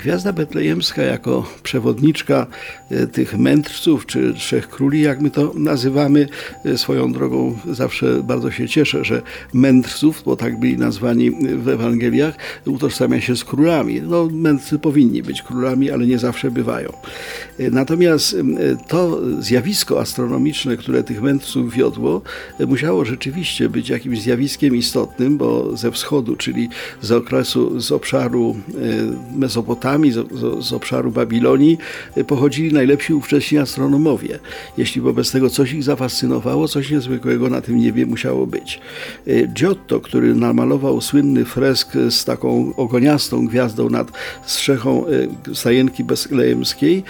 Gwiazda Betlejemska jako przewodniczka e, tych mędrców, czy trzech króli, jak my to nazywamy, e, swoją drogą zawsze bardzo się cieszę, że mędrców, bo tak byli nazwani w Ewangeliach, utożsamia się z królami. No, mędrcy powinni być królami, ale nie zawsze bywają. E, natomiast to zjawisko astronomiczne, które tych mędrców wiodło, musiało rzeczywiście być jakimś zjawiskiem istotnym, bo ze wschodu, czyli z okresu, z obszaru Mesopotamii, z, z, z, obszaru Babilonii y, pochodzili najlepsi ówcześni astronomowie. Jeśli wobec tego coś ich zafascynowało, coś niezwykłego na tym niebie musiało być. Y, Giotto, który namalował słynny fresk z taką ogoniastą gwiazdą nad strzechą y, stajenki beslejemskiej,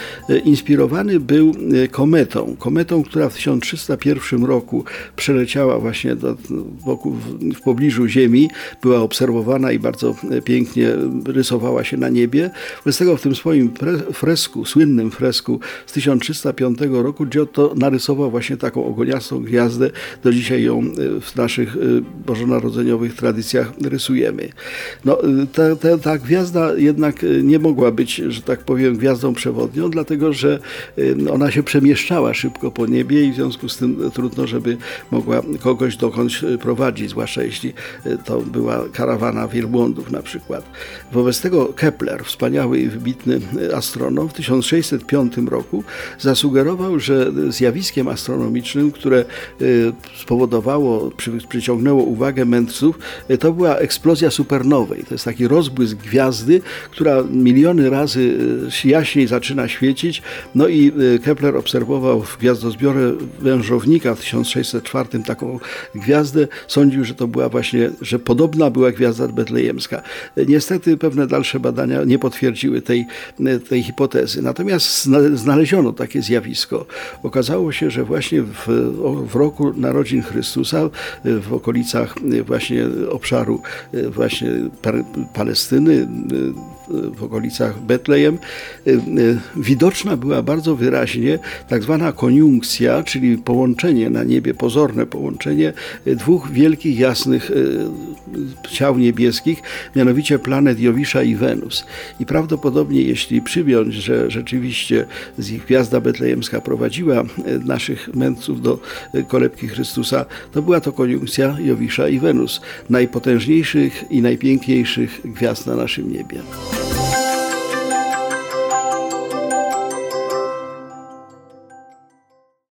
inspirowany był kometą. Kometą, która w 1301 roku przeleciała właśnie do, wokół, w pobliżu Ziemi, była obserwowana i bardzo pięknie rysowała się na niebie. Wobec w tym swoim fresku, słynnym fresku z 1305 roku Giotto narysował właśnie taką ogoniastą gwiazdę. Do dzisiaj ją e, w naszych e, bożonarodzeniowych tradycjach rysujemy. No, e, ta, ta, ta gwiazda jednak nie mogła być, że tak powiem, gwiazdą przewodnią, dlatego że ona się przemieszczała szybko po niebie i w związku z tym trudno, żeby mogła kogoś dokądś prowadzić, zwłaszcza jeśli to była karawana wielbłądów na przykład. Wobec tego Kepler, wspaniały wspaniały i wybitny astronom w 1605 roku zasugerował, że zjawiskiem astronomicznym, które e, spowodowało, przyciągnęło uwagę mędrców, e, to była eksplozja supernowej. To jest taki rozbłysk gwiazdy, która miliony razy e, jaśniej zaczyna świecić. No i Kepler obserwował w gwiazdozbiorze wężownika w 1604 taką gwiazdę. Sądził, że to była właśnie, że podobna była gwiazda betlejemska. Niestety pewne dalsze badania nie potwierdziły potwierdziły tej, tej hipotezy. Natomiast znaleziono takie zjawisko. Okazało się, że właśnie w, w roku narodzin Chrystusa, w okolicach właśnie obszaru właśnie Palestyny, w okolicach Betlejem, widoczna była bardzo wyraźnie tak zwana koniunkcja, czyli połączenie na niebie, pozorne połączenie dwóch wielkich, jasnych ciał niebieskich, mianowicie planet Jowisza i Wenus. I prawdopodobnie, jeśli przyjąć, że rzeczywiście gwiazda betlejemska prowadziła e, naszych mędrców do e, kolebki Chrystusa, to była to koniunkcja Jowisza i Wenus, najpotężniejszych i najpiękniejszych gwiazd na naszym niebie.